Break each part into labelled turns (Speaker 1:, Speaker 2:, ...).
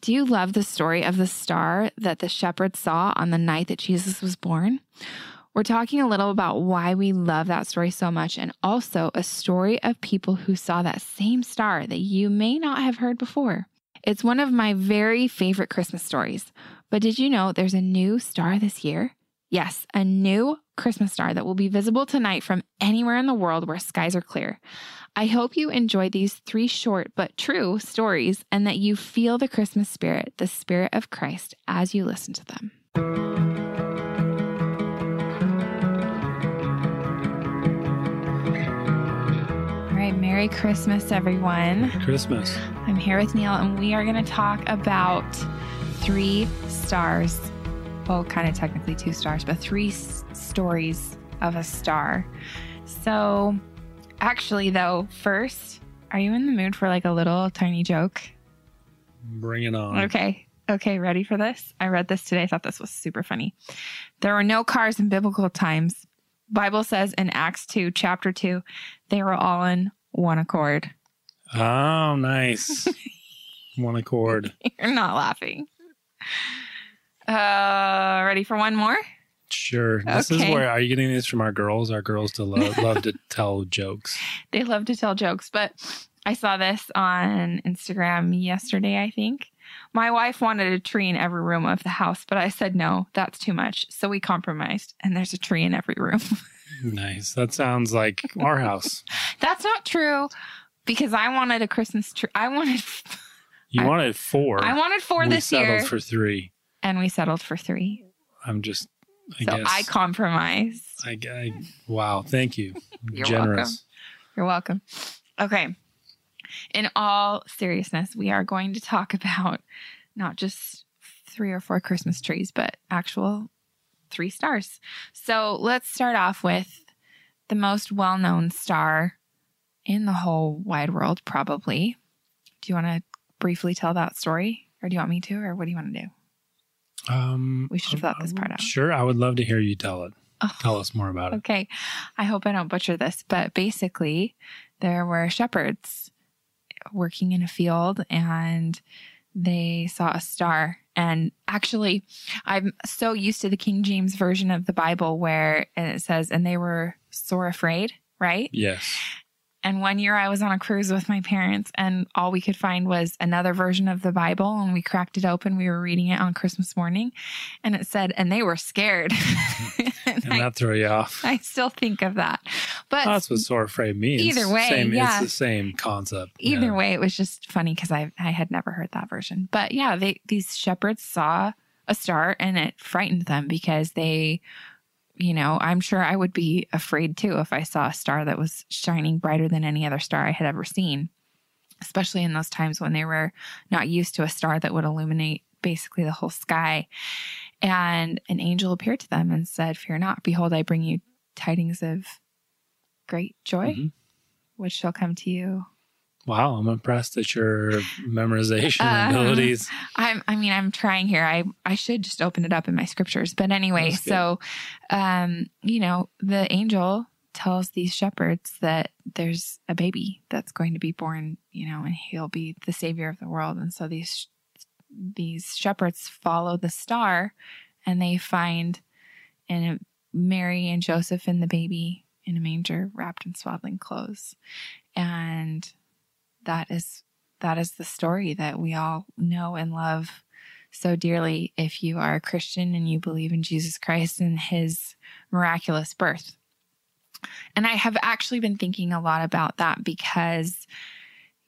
Speaker 1: Do you love the story of the star that the shepherds saw on the night that Jesus was born? We're talking a little about why we love that story so much and also a story of people who saw that same star that you may not have heard before. It's one of my very favorite Christmas stories. But did you know there's a new star this year? Yes, a new Christmas star that will be visible tonight from anywhere in the world where skies are clear. I hope you enjoy these three short but true stories and that you feel the Christmas spirit, the spirit of Christ, as you listen to them. All right, Merry Christmas, everyone.
Speaker 2: Christmas.
Speaker 1: I'm here with Neil, and we are going to talk about three stars. Well, kind of technically two stars, but three s- stories of a star. So, actually, though, first, are you in the mood for like a little tiny joke?
Speaker 2: Bring it on.
Speaker 1: Okay. Okay, ready for this? I read this today. I thought this was super funny. There were no cars in biblical times. Bible says in Acts 2, chapter 2, they were all in one accord.
Speaker 2: Oh, nice. One accord.
Speaker 1: You're not laughing. Uh, ready for one more?
Speaker 2: Sure. This
Speaker 1: Okay.
Speaker 2: is where are you getting this from our girls? Our girls to love, love to tell jokes.
Speaker 1: They love to tell jokes, but I saw this on Instagram yesterday, I think. My wife wanted a tree in every room of the house, but I said no, that's too much. So we compromised, and there's a tree in every room.
Speaker 2: Nice. That sounds like our house.
Speaker 1: that's not true because I wanted a Christmas tree. I wanted
Speaker 2: You
Speaker 1: I-
Speaker 2: wanted four.
Speaker 1: I wanted four
Speaker 2: we
Speaker 1: this
Speaker 2: settled
Speaker 1: year,
Speaker 2: for three.
Speaker 1: and we settled for three.
Speaker 2: I'm just. I
Speaker 1: so
Speaker 2: guess.
Speaker 1: I compromised.
Speaker 2: I, I. Wow. Thank you.
Speaker 1: You're
Speaker 2: Generous.
Speaker 1: You're welcome. Okay. In all seriousness, we are going to talk about not just three or four Christmas trees, but actual three stars. So let's start off with the most well known star in the whole wide world, probably. Do you want to briefly tell that story? Or do you want me to? Or what do you want to do?
Speaker 2: Um,
Speaker 1: We should have thought this part out.
Speaker 2: Sure. I would love to hear you tell it.
Speaker 1: Oh.
Speaker 2: Tell us more about it.
Speaker 1: Okay. I hope I don't butcher this, but basically, there were shepherds working in a field and they saw a star. And actually, I'm so used to the King James version of the Bible where it says, and they were sore afraid, right?
Speaker 2: Yes.
Speaker 1: And one year I was on a cruise with my parents, and all we could find was another version of the Bible. And we cracked it open. We were reading it on Christmas morning, and it said, and they were scared. And
Speaker 2: And
Speaker 1: I-
Speaker 2: that throw you off.
Speaker 1: I still think of that. But
Speaker 2: That's what sore afraid means.
Speaker 1: Either way,
Speaker 2: same,
Speaker 1: yeah.
Speaker 2: it's the same concept.
Speaker 1: either
Speaker 2: Yeah.
Speaker 1: way, it was just funny because I I had never heard that version. But yeah, they these shepherds saw a star and it frightened them because they, you know, I'm sure I would be afraid too if I saw a star that was shining brighter than any other star I had ever seen. Especially in those times when they were not used to a star that would illuminate basically the whole sky. And an angel appeared to them and said, Fear not, behold, I bring you tidings of great joy,
Speaker 2: Mhm.
Speaker 1: which shall come to you
Speaker 2: Wow, I'm impressed at your memorization
Speaker 1: Uh,
Speaker 2: abilities.
Speaker 1: I'm I mean I'm trying here. I I should just open it up in my scriptures. But anyway, so um you know, the angel tells these shepherds that there's a baby that's going to be born, you know, and he'll be the savior of the world. And so these these shepherds follow the star and they find and Mary and Joseph and the baby in a manger wrapped in swaddling clothes. And that is that is the story that we all know and love so dearly if you are a Christian and you believe in Jesus Christ and his miraculous birth. And I have actually been thinking a lot about that because,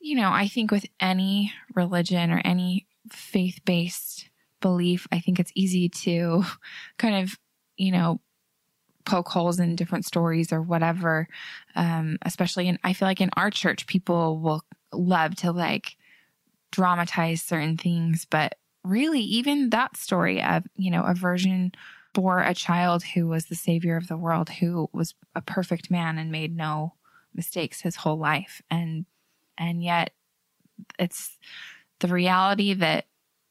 Speaker 1: you know, I think with any religion or any faith based belief, I think it's easy to kind of, you know, poke holes in different stories or whatever. Um, especially in, I feel like in our church, people will love to like dramatize certain things, but really, even that story of, you know, a virgin bore a child who was the savior of the world, who was a perfect man and made no mistakes his whole life. And, and yet it's the reality that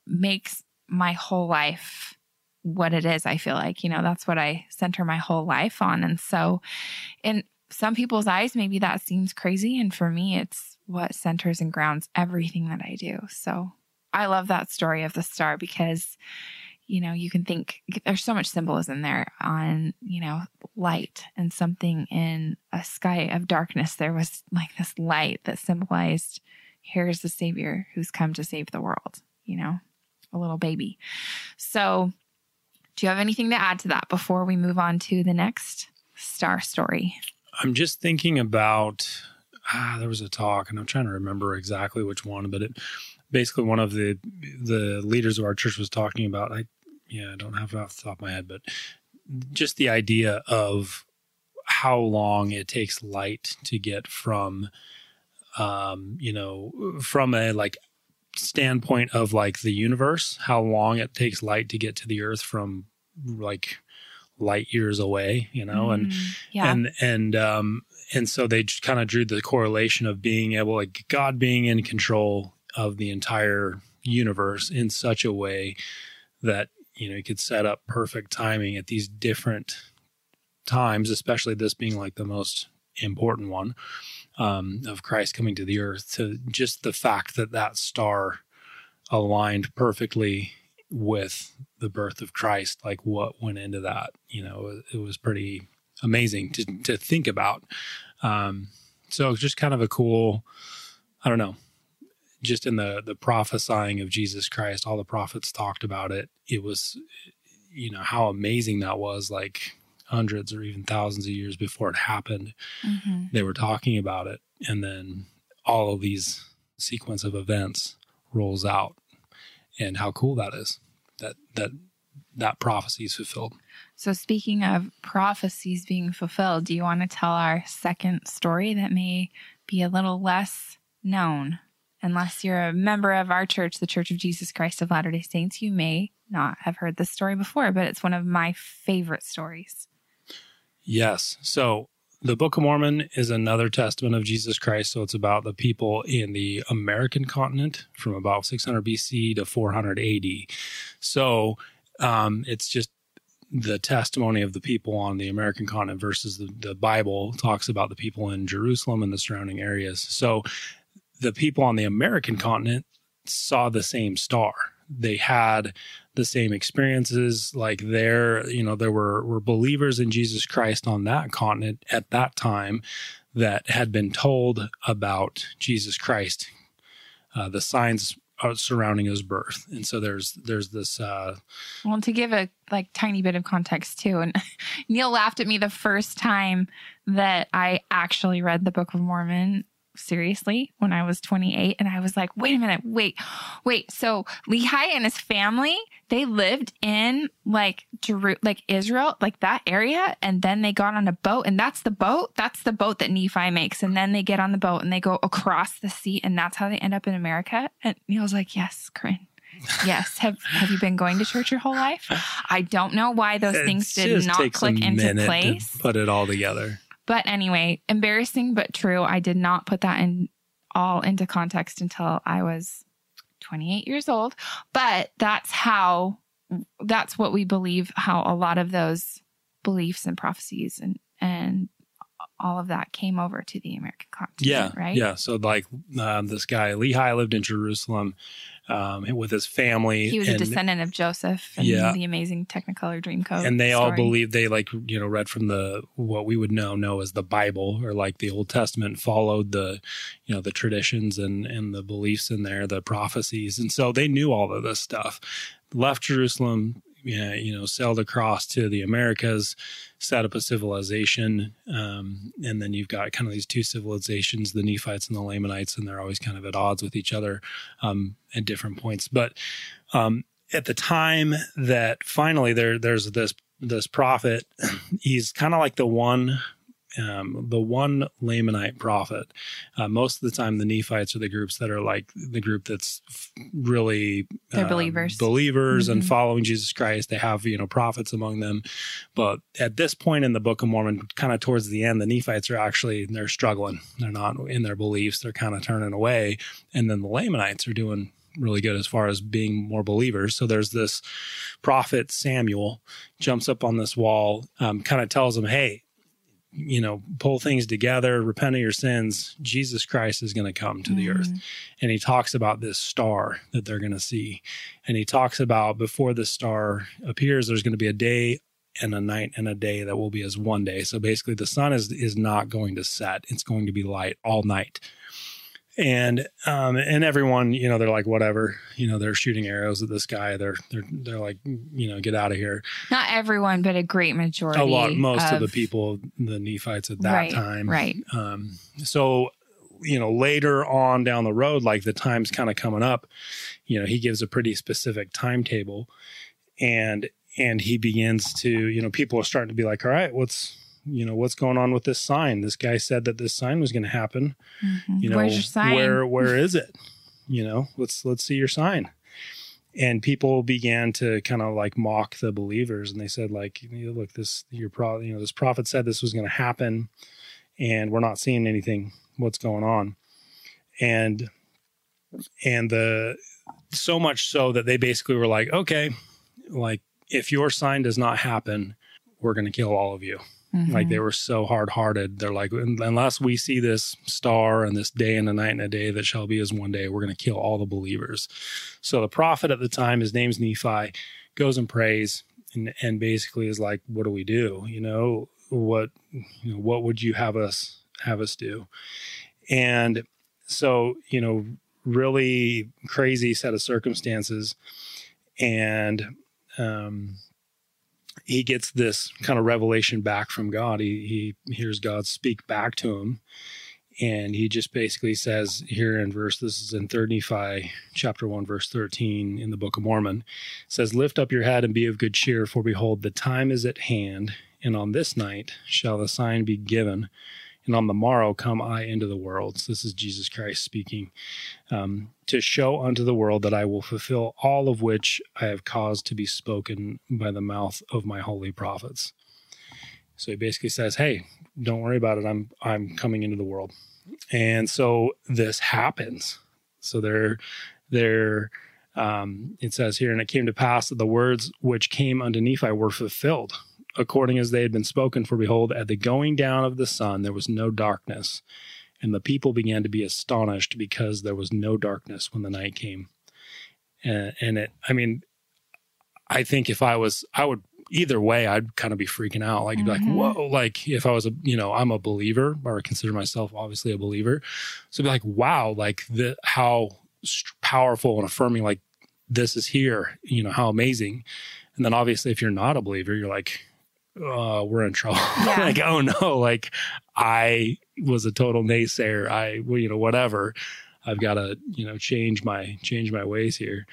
Speaker 1: makes my whole life what it is. I feel like, you know, that's what I center my whole life on. And so, in some people's eyes, maybe that seems crazy. And for me, it's what centers and grounds everything that I do. So I love that story of the star because, you know, you can think there's so much symbolism there on, you know, light and something in a sky of darkness. There was like this light that symbolized here's the Savior who's come to save the world, you know, a little baby. So, do you have anything to add to that before we move on to the next star story?
Speaker 2: I'm just thinking about ah, there was a talk, and I'm trying to remember exactly which one, but it basically one of the the leaders of our church was talking about. I yeah, I don't have it off the top of my head, but just the idea of how long it takes light to get from um, you know, from a like standpoint of like the universe, how long it takes light to get to the earth from like light years away, you know, mm, and yeah. and and um and so they kind of drew the correlation of being able like God being in control of the entire universe in such a way that you know you could set up perfect timing at these different times, especially this being like the most important one um, of Christ coming to the earth. To just the fact that that star aligned perfectly with the birth of Christ, like what went into that, you know, it was pretty amazing to to think about. Um, so just kind of a cool, I don't know, just in the the prophesying of Jesus Christ, all the prophets talked about it. It was, you know, how amazing that was. Like hundreds or even thousands of years before it happened, mm-hmm. they were talking about it, and then all of these sequence of events rolls out, and how cool that is. That that that prophecy is fulfilled.
Speaker 1: So, speaking of prophecies being fulfilled, do you want to tell our second story that may be a little less known? Unless you're a member of our church, the Church of Jesus Christ of Latter day Saints, you may not have heard this story before, but it's one of my favorite stories.
Speaker 2: Yes. So, the Book of Mormon is another testament of Jesus Christ. So, it's about the people in the American continent from about 600 BC to 400 AD. So, um, it's just the testimony of the people on the American continent versus the, the Bible talks about the people in Jerusalem and the surrounding areas. So the people on the American continent saw the same star. They had the same experiences. Like there, you know, there were, were believers in Jesus Christ on that continent at that time that had been told about Jesus Christ. Uh, the signs surrounding his birth. And so there's there's this. Uh,
Speaker 1: well, to give a like tiny bit of context too, and Neil laughed at me the first time that I actually read the Book of Mormon seriously when I was 28. And I was like, wait a minute, wait, wait. So Lehi and his family, they lived in like Jeru- like Israel, like that area. And then they got on a boat. And that's the boat. That's the boat that Nephi makes. And then they get on the boat and they go across the sea. And that's how they end up in America. And Neil's like, yes, Corinne. yes. Have Have you been going to church your whole life? I don't know why those it things did not click into place.
Speaker 2: put it all together.
Speaker 1: But anyway, embarrassing but true. I did not put that in all into context until I was 28 years old. But that's how that's what we believe how a lot of those beliefs and prophecies and and all of that came over to the American continent.
Speaker 2: Yeah,
Speaker 1: right.
Speaker 2: Yeah. So like um, this guy Lehi lived in Jerusalem um, with his family.
Speaker 1: He was and, a descendant of Joseph and yeah. the amazing Technicolor Dreamcoat.
Speaker 2: And they story. all believe they like you know read from the what we would now know as the Bible or like the Old Testament, followed the you know the traditions and and the beliefs in there, the prophecies, and so they knew all of this stuff. Left Jerusalem, yeah, you know, sailed across to the Americas, set up a civilization, um, and then you've got kind of these two civilizations, the Nephites and the Lamanites, and they're always kind of at odds with each other um, at different points. But um, at the time that finally there, there's this this prophet, he's kind of like the one um, the one Lamanite prophet. Uh, most of the time, the Nephites are the groups that are like the group that's really
Speaker 1: they're um, believers,
Speaker 2: believers, mm-hmm. and following Jesus Christ. They have you know prophets among them, but at this point in the Book of Mormon, kind of towards the end, the Nephites are actually they're struggling. They're not in their beliefs. They're kind of turning away, and then the Lamanites are doing really good as far as being more believers. So there's this prophet Samuel jumps up on this wall, um, kind of tells them, "Hey, you know, pull things together, repent of your sins, Jesus Christ is going to come to the
Speaker 1: Mhm.
Speaker 2: earth. And he talks about this star that they're going to see. And he talks about before the star appears, there's going to be a day and a night and a day that will be as one day. So basically the sun is is not going to set. It's going to be light all night. And um and everyone, you know, they're like whatever, you know, they're shooting arrows at this guy. They're they're they're like, you know, get out of here.
Speaker 1: Not everyone, but a great majority.
Speaker 2: A lot most of, the people, the Nephites at that
Speaker 1: Right,
Speaker 2: time.
Speaker 1: right.
Speaker 2: Um, so, you know, later on down the road, like the time's kind of coming up, you know, he gives a pretty specific timetable and, and he begins to, you know, people are starting to be like, all right, what's, you know, what's going on with this sign? This guy said that this sign was going to happen.
Speaker 1: Mhm.
Speaker 2: You know,
Speaker 1: Where's your sign?
Speaker 2: where, where is it? You know, let's, let's see your sign. And people began to kind of like mock the believers, and they said, like, look, this your pro, you know, this prophet said this was going to happen, and we're not seeing anything. What's going on? And and the so much so that they basically were like, okay, like if your sign does not happen, we're going to kill all of you. Like
Speaker 1: Mhm.
Speaker 2: they were so hard hearted. They're like, unless we see this star and this day and a night and a day that shall be as one day, we're going to kill all the believers. So the prophet at the time, his name's Nephi, goes and prays and, and basically is like, what do we do? You know, what, you know, what would you have us have us do? And so, you know, really crazy set of circumstances. And, um, he gets this kind of revelation back from God. He he hears God speak back to him, and he just basically says here in verse this is in third Nephi chapter one verse thirteen in the Book of Mormon says, "Lift up your head and be of good cheer, for behold, the time is at hand, and on this night shall the sign be given." And on the morrow come I into the world. So this is Jesus Christ speaking um, to show unto the world that I will fulfill all of which I have caused to be spoken by the mouth of my holy prophets. So he basically says, "Hey, don't worry about it. I'm I'm coming into the world." And so this happens. So they're they're um, it says here, and it came to pass that the words which came unto Nephi were fulfilled, according as they had been spoken. For behold, at the going down of the sun there was no darkness, and the people began to be astonished because there was no darkness when the night came. And, and it, I mean, I think if I was, I would either way, I'd kind of be freaking out. Like, be like,
Speaker 1: mm-hmm.
Speaker 2: whoa, like if I was a, you know, I'm a believer or I consider myself obviously a believer. So be like, wow, like the, how powerful and affirming, like this is here, you know, how amazing. And then obviously if you're not a believer, you're like, uh, we're in trouble.
Speaker 1: Yeah.
Speaker 2: like, oh no, like I was a total naysayer. I, well, you know, whatever. I've got to, you know, change my change my ways here.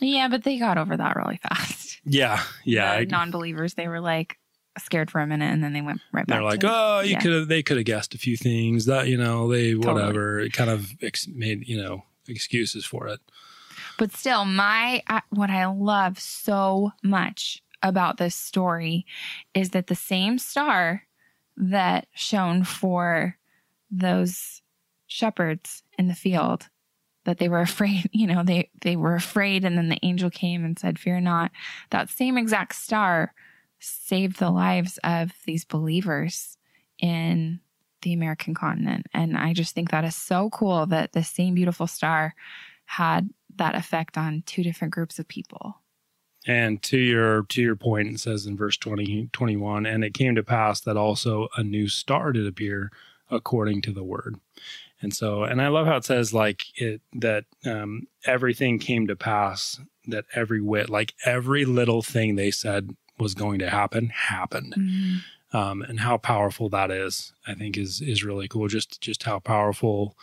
Speaker 1: Yeah, but they got over that really fast.
Speaker 2: Yeah, yeah.
Speaker 1: The non-believers, they were like scared for a minute, and then they went right back.
Speaker 2: they're like, oh, you
Speaker 1: yeah.
Speaker 2: could have, they could have guessed a few things that you know they
Speaker 1: Totally.
Speaker 2: whatever. It kind of ex- made you know excuses for it.
Speaker 1: But still, my I- what I love so much about this story is that the same star that shone for those shepherds in the field that they were afraid, you know, they they were afraid and then the angel came and said, "Fear not." That same exact star saved the lives of these believers in the American continent. And I just think that is so cool that the same beautiful star had that effect on two different groups of people.
Speaker 2: And to your to your point, it says in verse 20, 21, and it came to pass that also a new star did appear according to the word. And so, and I love how it says like it that um, everything came to pass, that every wit, like every little thing they said was going to happen, happened. um, and how powerful that is, I think is is really cool. Just just how powerful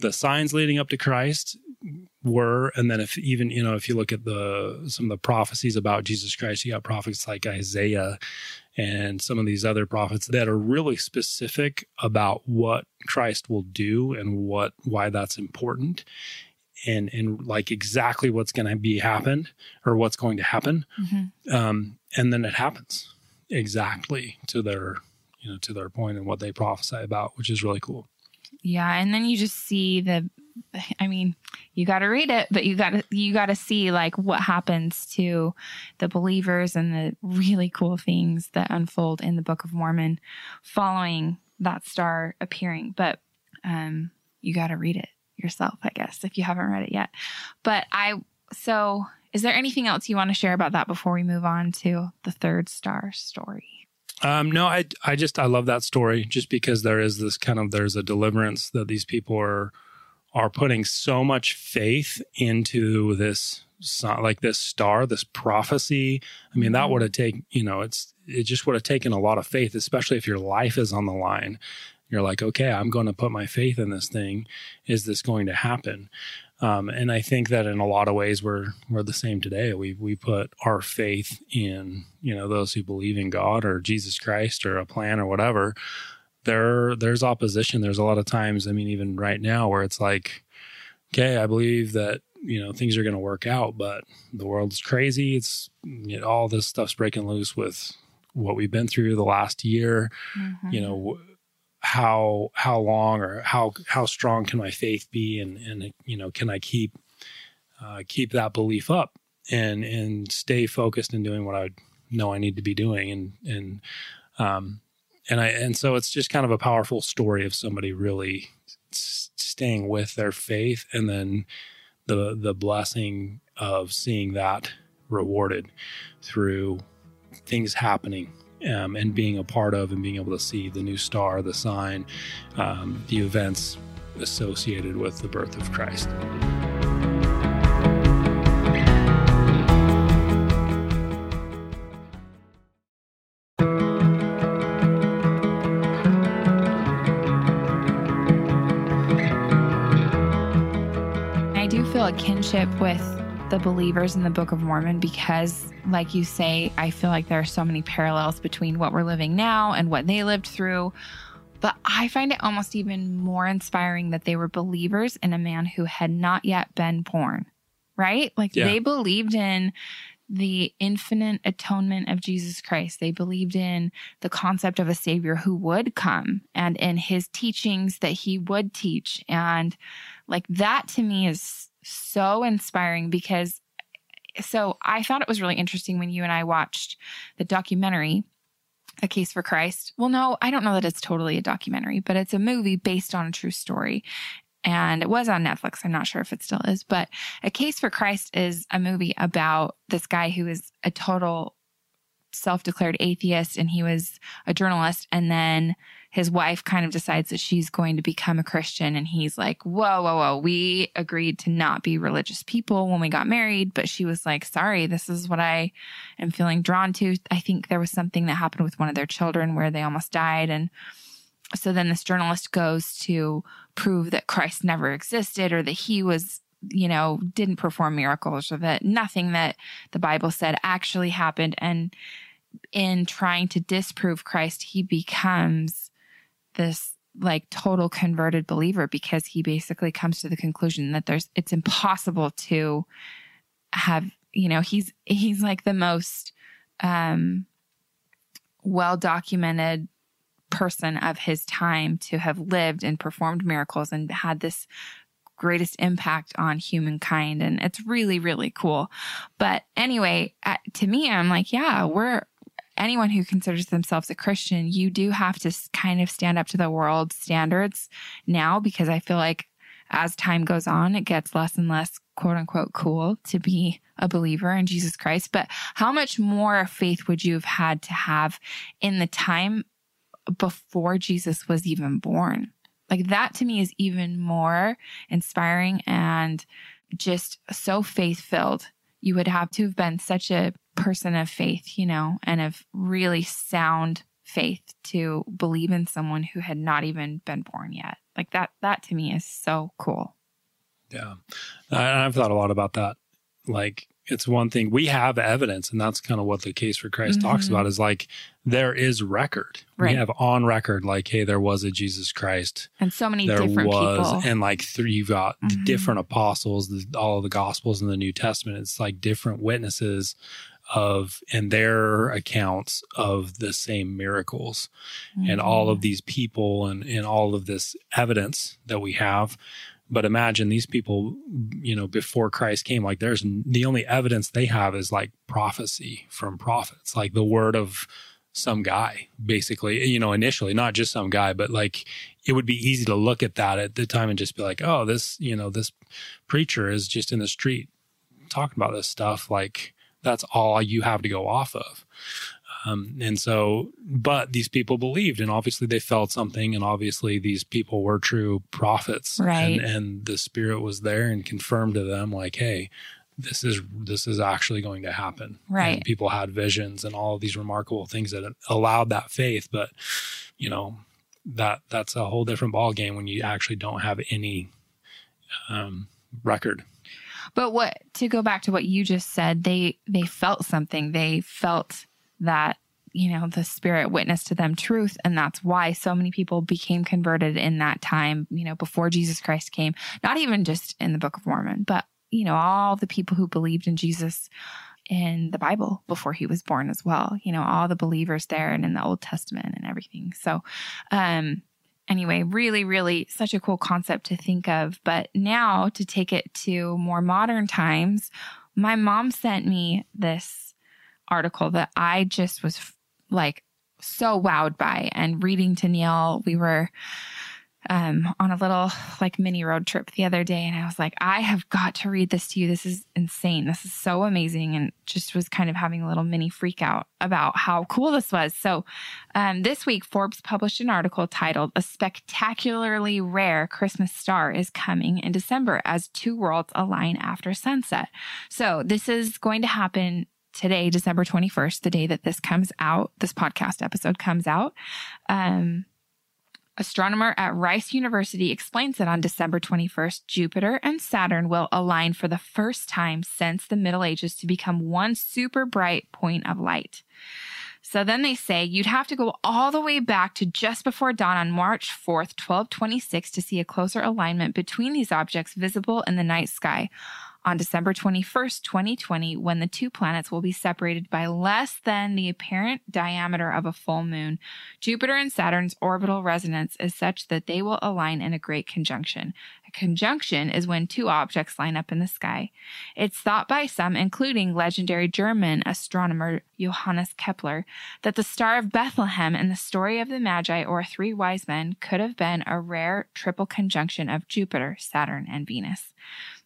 Speaker 2: the signs leading up to Christ were, and then if even you know if you look at the some of the prophecies about Jesus Christ, you got prophets like Isaiah and some of these other prophets that are really specific about what Christ will do and what why that's important. And, and like exactly what's going to be happened or what's going to happen
Speaker 1: Mhm.
Speaker 2: um, and then it happens exactly to their you know to their point and what they prophesy about which is really cool
Speaker 1: Yeah, and then you just see the I mean, you got to read it, but you got to you got to see like what happens to the believers and the really cool things that unfold in the Book of Mormon following that star appearing. But um, you got to read it yourself, I guess, if you haven't read it yet. But I so is there anything else you want to share about that before we move on to the third star story?
Speaker 2: Um, no, I I just I love that story just because there is this kind of there's a deliverance that these people are are putting so much faith into this like this star, this prophecy. I mean, that mm-hmm. would have taken you know it's it just would have taken a lot of faith, especially if your life is on the line. You're like, okay, I'm going to put my faith in this thing. Is this going to happen? Um, and I think that in a lot of ways we're we're the same today. We we put our faith in you know those who believe in God or Jesus Christ or a plan or whatever. There there's opposition. There's a lot of times. I mean, even right now where it's like, okay, I believe that you know things are going to work out, but the world's crazy. It's you know, all this stuff's breaking loose with what we've been through the last year. Mm-hmm. You know how how long or how how strong can my faith be? And and you know can I keep uh, keep that belief up and and stay focused in doing what I know I need to be doing? And and um and I and so it's just kind of a powerful story of somebody really staying with their faith and then the the blessing of seeing that rewarded through things happening um, and being a part of and being able to see the new star, the sign, um, the events associated with the birth of Christ.
Speaker 1: I do feel a kinship with the believers in the Book of Mormon because, like you say, I feel like there are so many parallels between what we're living now and what they lived through. But I find it almost even more inspiring that they were believers in a man who had not yet been born, right? Like yeah. they believed in the infinite atonement of Jesus Christ. They believed in the concept of a savior who would come and in his teachings that he would teach. And like that to me is so inspiring because so I thought it was really interesting when you and I watched the documentary a Case for Christ. Well, no, I don't know that it's totally a documentary, but it's a movie based on a true story. And it was on Netflix. I'm not sure if it still is, but A Case for Christ is a movie about this guy who is a total self declared atheist and he was a journalist. And then his wife kind of decides that she's going to become a Christian. And he's like, whoa, whoa, whoa. We agreed to not be religious people when we got married. But she was like, sorry, this is what I am feeling drawn to. I think there was something that happened with one of their children where they almost died. And so then this journalist goes to prove that Christ never existed or that he was you know, didn't perform miracles or that nothing that the Bible said actually happened. And in trying to disprove Christ, he becomes this like total converted believer because he basically comes to the conclusion that there's it's impossible to have you know he's he's like the most um well documented person of his time to have lived and performed miracles and had this greatest impact on humankind. And it's really really cool. But anyway to me i'm like yeah we're anyone who considers themselves a Christian, you do have to kind of stand up to the world standards now because I feel like as time goes on, it gets less and less quote unquote cool to be a believer in Jesus Christ. But how much more faith would you have had to have in the time before Jesus was even born? Like that to me is even more inspiring and just so faith filled. You would have to have been such a person of faith, you know, and of really sound faith to believe in someone who had not even been born yet. Like that, that to me is so cool.
Speaker 2: Yeah. I've thought a lot about that. Like, it's one thing we have evidence, and that's kind of what the case for Christ mm-hmm. talks about is like there is record. Right. We have on record, like, hey, there was a Jesus Christ.
Speaker 1: And so many there different was, people.
Speaker 2: And like three, you've got mm-hmm. different apostles, the, all of the gospels in the New Testament. It's like different witnesses of and their accounts of the same miracles mm-hmm. and all of mm-hmm. these people and, and all of this evidence that we have But imagine these people, you know, before Christ came, like there's the only evidence they have is like prophecy from prophets, like the word of some guy, basically, you know, initially, not just some guy, but like it would be easy to look at that at the time and just be like, oh, this, you know, this preacher is just in the street talking about this stuff. Like that's all you have to go off of. Um, and so, but these people believed, and obviously they felt something, and obviously these people were true prophets,
Speaker 1: right?
Speaker 2: And, and the Spirit was there and confirmed to them, like, hey, this is this is actually going to happen,
Speaker 1: right?
Speaker 2: And people had visions and all of these remarkable things that allowed that faith, but you know that that's a whole different ball game when you actually don't have any um, record.
Speaker 1: But what to go back to what you just said, they they felt something. They felt that you know the spirit witnessed to them truth and that's why so many people became converted in that time you know before jesus christ came not even just in the book of mormon but you know all the people who believed in jesus in the bible before he was born as well you know all the believers there and in the old testament and everything so um anyway really really such a cool concept to think of but now to take it to more modern times my mom sent me this article that I just was like so wowed by. And reading to Neil, we were um, on a little like mini road trip the other day, and I was like, I have got to read this to you. This is insane. This is so amazing. And just was kind of having a little mini freak out about how cool this was. So, um, this week, Forbes published an article titled A Spectacularly Rare Christmas Star is Coming in December as Two Worlds Align After Sunset. So, this is going to happen today, December 21st, the day that this comes out, this podcast episode comes out. Um, astronomer at Rice University explains that on December 21st, Jupiter and Saturn will align for the first time since the Middle Ages to become one super bright point of light. So then they say you'd have to go all the way back to just before dawn on March 4th, 1226 to see a closer alignment between these objects visible in the night sky on December 21st, 2020, when the two planets will be separated by less than the apparent diameter of a full moon. Jupiter and Saturn's orbital resonance is such that they will align in a great conjunction. A conjunction is when two objects line up in the sky. It's thought by some, including legendary German astronomer Johannes Kepler, that the Star of Bethlehem and the story of the Magi or three wise men could have been a rare triple conjunction of Jupiter, Saturn, and Venus.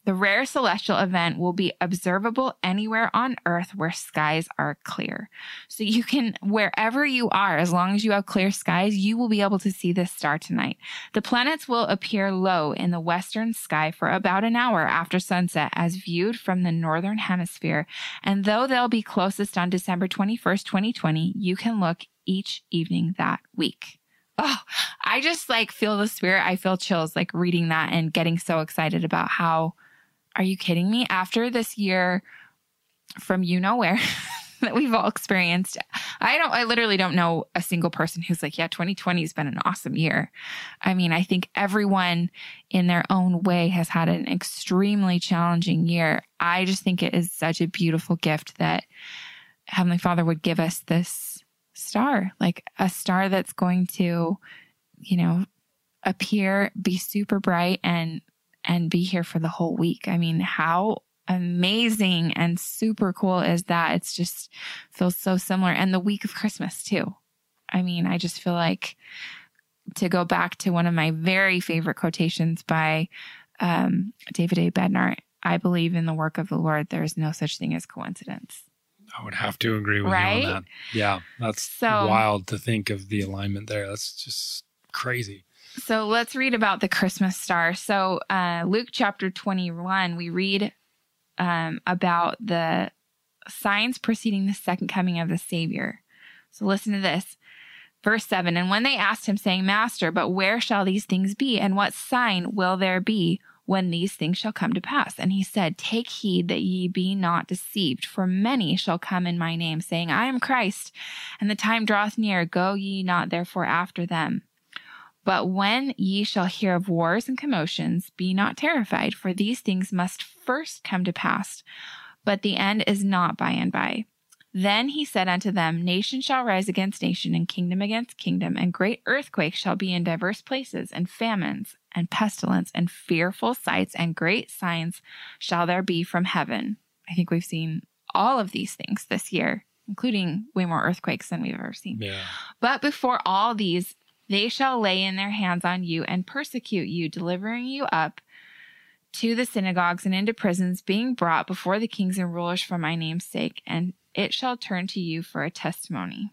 Speaker 1: The rare celestial event will be observable anywhere on Earth where skies are clear. So you can, wherever you are, as long as you have clear skies, you will be able to see this star tonight. The planets will appear low in the western sky for about an hour after sunset as viewed from the northern hemisphere. And though they'll be closest on December 21st, 2020, you can look each evening that week. Oh, I just like feel the spirit. I feel chills like reading that and getting so excited about how are you kidding me? After this year from you know where that we've all experienced, I don't, I literally don't know a single person who's like, yeah, 2020 has been an awesome year. I mean, I think everyone in their own way has had an extremely challenging year. I just think it is such a beautiful gift that Heavenly Father would give us this star, like a star that's going to, you know, appear, be super bright and and be here for the whole week. I mean, how amazing and super cool is that? It's just feels so similar. And the week of Christmas too. I mean, I just feel like to go back to one of my very favorite quotations by um, David A. Bednar, I believe in the work of the Lord. There is no such thing as coincidence.
Speaker 2: I would have to agree with right? you on that. Yeah, that's so, wild to think of the alignment there. That's just crazy.
Speaker 1: So let's read about the Christmas star. So, uh, Luke chapter 21, we read um, about the signs preceding the second coming of the Savior. So, listen to this. Verse 7 And when they asked him, saying, Master, but where shall these things be? And what sign will there be when these things shall come to pass? And he said, Take heed that ye be not deceived, for many shall come in my name, saying, I am Christ, and the time draweth near. Go ye not therefore after them. But when ye shall hear of wars and commotions, be not terrified, for these things must first come to pass, but the end is not by and by. Then he said unto them, Nation shall rise against nation, and kingdom against kingdom, and great earthquakes shall be in divers places, and famines and pestilence and fearful sights and great signs shall there be from heaven. I think we've seen all of these things this year, including way more earthquakes than we've ever seen.
Speaker 2: Yeah.
Speaker 1: But before all these, they shall lay in their hands on you and persecute you, delivering you up to the synagogues and into prisons, being brought before the kings and rulers for my name's sake, and it shall turn to you for a testimony.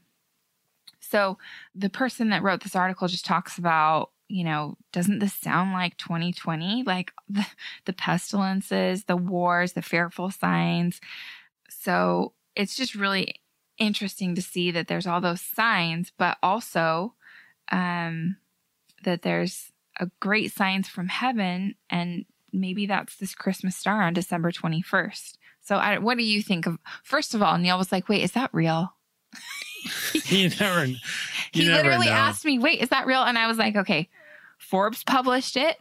Speaker 1: So the person that wrote this article just talks about, you know, doesn't this sound like 2020? Like the, the pestilences, the wars, the fearful signs. So it's just really interesting to see that there's all those signs, but also um, that there's a great signs from heaven, and maybe that's this Christmas star on December 21st. So, I, what do you think of? First of all, Neil was like, "Wait, is that real?"
Speaker 2: you never. You
Speaker 1: he
Speaker 2: never
Speaker 1: literally
Speaker 2: know.
Speaker 1: asked me, "Wait, is that real?" And I was like, "Okay." Forbes published it,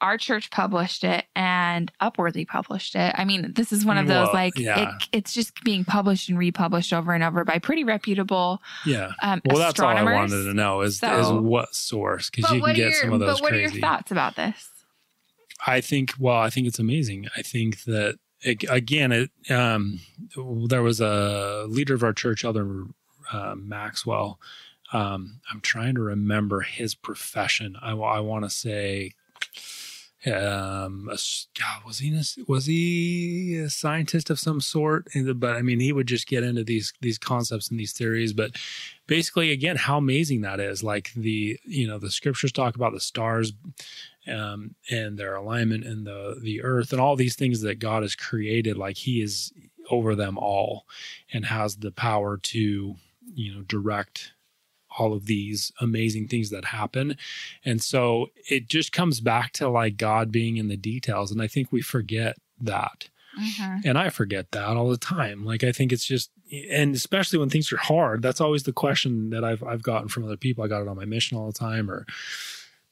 Speaker 1: our church published it, and Upworthy published it. I mean, this is one of those
Speaker 2: Well,
Speaker 1: like
Speaker 2: yeah.
Speaker 1: it, it's just being published and republished over and over by pretty reputable
Speaker 2: Yeah.
Speaker 1: um,
Speaker 2: Well, that's all I wanted to know is, is what source because you can get
Speaker 1: your
Speaker 2: some of those
Speaker 1: but what
Speaker 2: crazy.
Speaker 1: are your thoughts about this?
Speaker 2: I think. Well, I think it's amazing. I think that ag- again, it um, there was a leader of our church, Elder uh, Maxwell. Um, I'm trying to remember his profession. I, I, want to say, um, a was he a, was he a scientist of some sort? But I mean, he would just get into these these concepts and these theories. But basically, again, how amazing that is! Like the you know the scriptures talk about the stars um, and their alignment in the the earth and all these things that God has created. Like He is over them all and has the power to you know direct all of these amazing things that happen. And so it just comes back to like God being in the details. And I think we forget that. Mm-hmm. And I forget that all the time. Like I think it's just and especially when things are hard, that's always the question that I've I've gotten from other people. I got it on my mission all the time or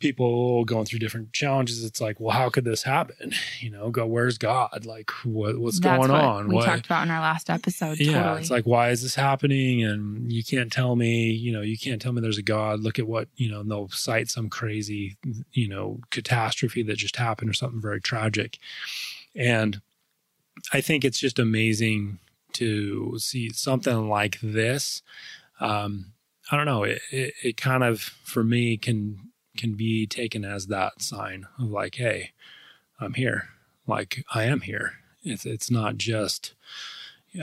Speaker 2: people going through different challenges. It's like, well, how could this happen? You know, go where's God? Like what what's
Speaker 1: That's
Speaker 2: going
Speaker 1: what
Speaker 2: on?
Speaker 1: We
Speaker 2: What
Speaker 1: talked about in our last episode.
Speaker 2: yeah,
Speaker 1: totally.
Speaker 2: it's like why is this happening? And you can't tell me, you know, you can't tell me there's a God. Look at what, you know, and they'll cite some crazy, you know, catastrophe that just happened or something very tragic. And I think it's just amazing to see something like this. Um, I don't know. It, it, it kind of, for me, can can be taken as that sign of like, hey, I'm here. Like I am here. It's it's not just,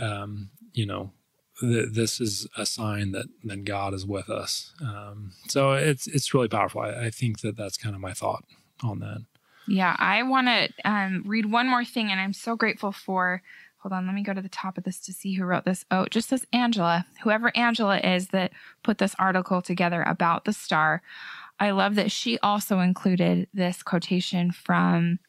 Speaker 2: um, you know, th- this is a sign that that God is with us. Um, so it's it's really powerful. I, I think that that's kind of my thought on that.
Speaker 1: Yeah, I want to um, read one more thing, and I'm so grateful for. Hold on, let me go to the top of this to see who wrote this. Oh, just says Angela, whoever Angela is that put this article together about the star. I love that she also included this quotation from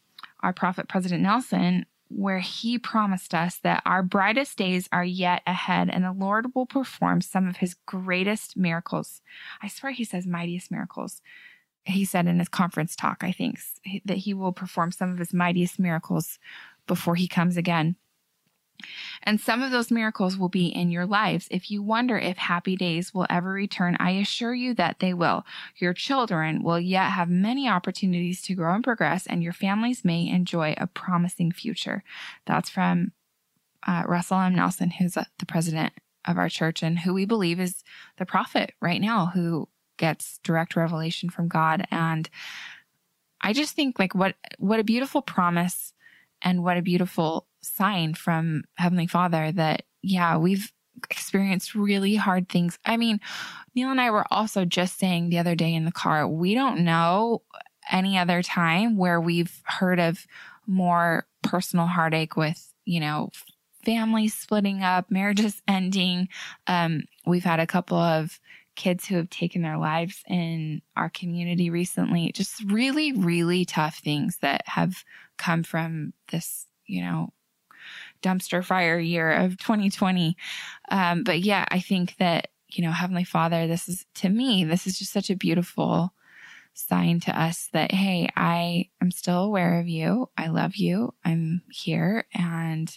Speaker 1: our prophet, President Nelson, where he promised us that our brightest days are yet ahead and the Lord will perform some of his greatest miracles. I swear he says mightiest miracles he said in his conference talk, I think, that he will perform some of his mightiest miracles before he comes again. And some of those miracles will be in your lives. If you wonder if happy days will ever return, I assure you that they will. Your children will yet have many opportunities to grow and progress, and your families may enjoy a promising future. That's from uh, Russell M. Nelson, who's uh, the president of our church and who we believe is the prophet right now, who gets direct revelation from God. And I just think like what what a beautiful promise and what a beautiful sign from Heavenly Father that yeah, we've experienced really hard things. I mean, Neil and I were also just saying the other day in the car, we don't know any other time where we've heard of more personal heartache with, you know, families splitting up, marriages ending. Um, we've had a couple of kids who have taken their lives in our community recently. Just really, really tough things that have come from this, you know, dumpster fire year of 2020. Um, but yeah, I think that, you know, Heavenly Father, this is to me, this is just such a beautiful sign to us that, hey, I am still aware of you. I love you. I'm here. And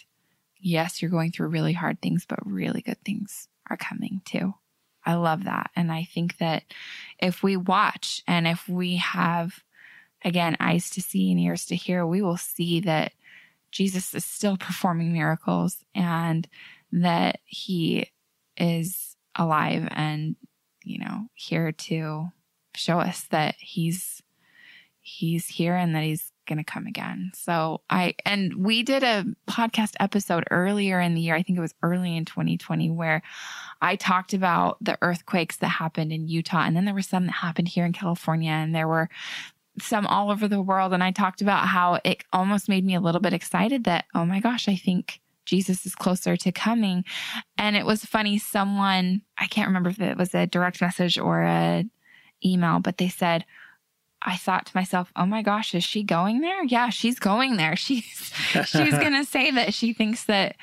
Speaker 1: yes, you're going through really hard things, but really good things are coming too. I love that. And I think that if we watch and if we have again, eyes to see and ears to hear, we will see that Jesus is still performing miracles and that he is alive and, you know, here to show us that he's he's here and that he's going to come again. So I, and we did a podcast episode earlier in the year. I think it was early in 2020 where I talked about the earthquakes that happened in Utah. And then there were some that happened here in California and there were some all over the world. And I talked about how it almost made me a little bit excited that, oh my gosh, I think Jesus is closer to coming. And it was funny. Someone, I can't remember if it was a direct message or a email, but they said, I thought to myself, "Oh my gosh, is she going there? Yeah, she's going there. She's she's going to say that she thinks that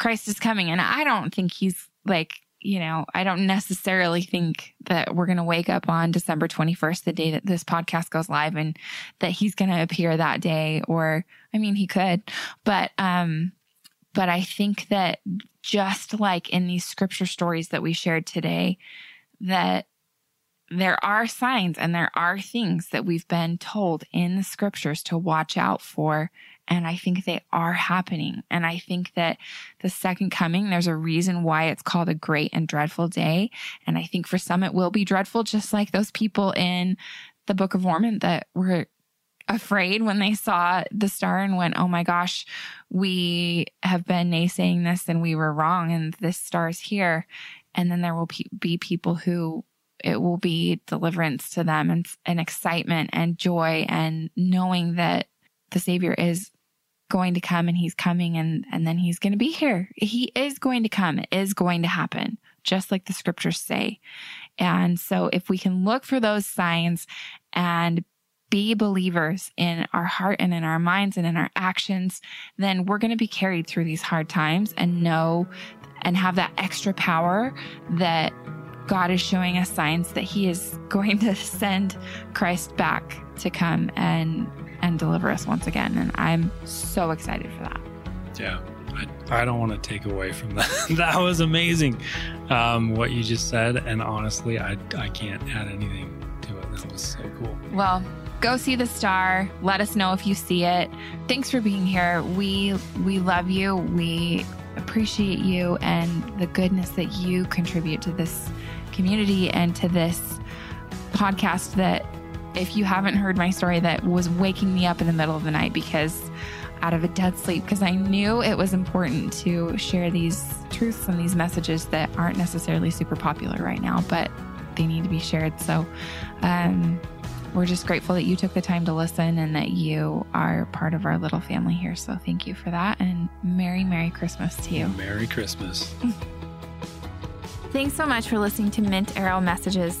Speaker 1: Christ is coming." And I don't think he's like, you know, I don't necessarily think that we're going to wake up on December 21st, the day that this podcast goes live and that he's going to appear that day or I mean, he could. But um but I think that just like in these scripture stories that we shared today that there are signs and there are things that we've been told in the scriptures to watch out for. And I think they are happening. And I think that the second coming, there's a reason why it's called a great and dreadful day. And I think for some, it will be dreadful, just like those people in the Book of Mormon that were afraid when they saw the star and went, Oh my gosh, we have been naysaying this and we were wrong, and this star is here. And then there will be people who it will be deliverance to them and, and excitement and joy and knowing that the Savior is going to come and he's coming and, and then he's going to be here. He is going to come. It is going to happen, just like the scriptures say. And so if we can look for those signs and be believers in our heart and in our minds and in our actions, then we're going to be carried through these hard times and know and have that extra power that God is showing us signs that He is going to send Christ back to come and and deliver us once again. And I'm so excited for that.
Speaker 2: Yeah. I, I don't want to take away from that. that was amazing. Um, what you just said. And honestly, I, I can't add anything to it. That was so cool.
Speaker 1: Well, go see the star. Let us know if you see it. Thanks for being here. We we love you. We appreciate you and the goodness that you contribute to this community and to this podcast that if you haven't heard my story that was waking me up in the middle of the night because out of a dead sleep because I knew it was important to share these truths and these messages that aren't necessarily super popular right now, but they need to be shared. So, um, we're just grateful that you took the time to listen and that you are part of our little family here. So, thank you for that. And Merry, Merry Christmas to you.
Speaker 2: Merry Christmas.
Speaker 1: Thanks so much for listening to Mint Arrow Messages.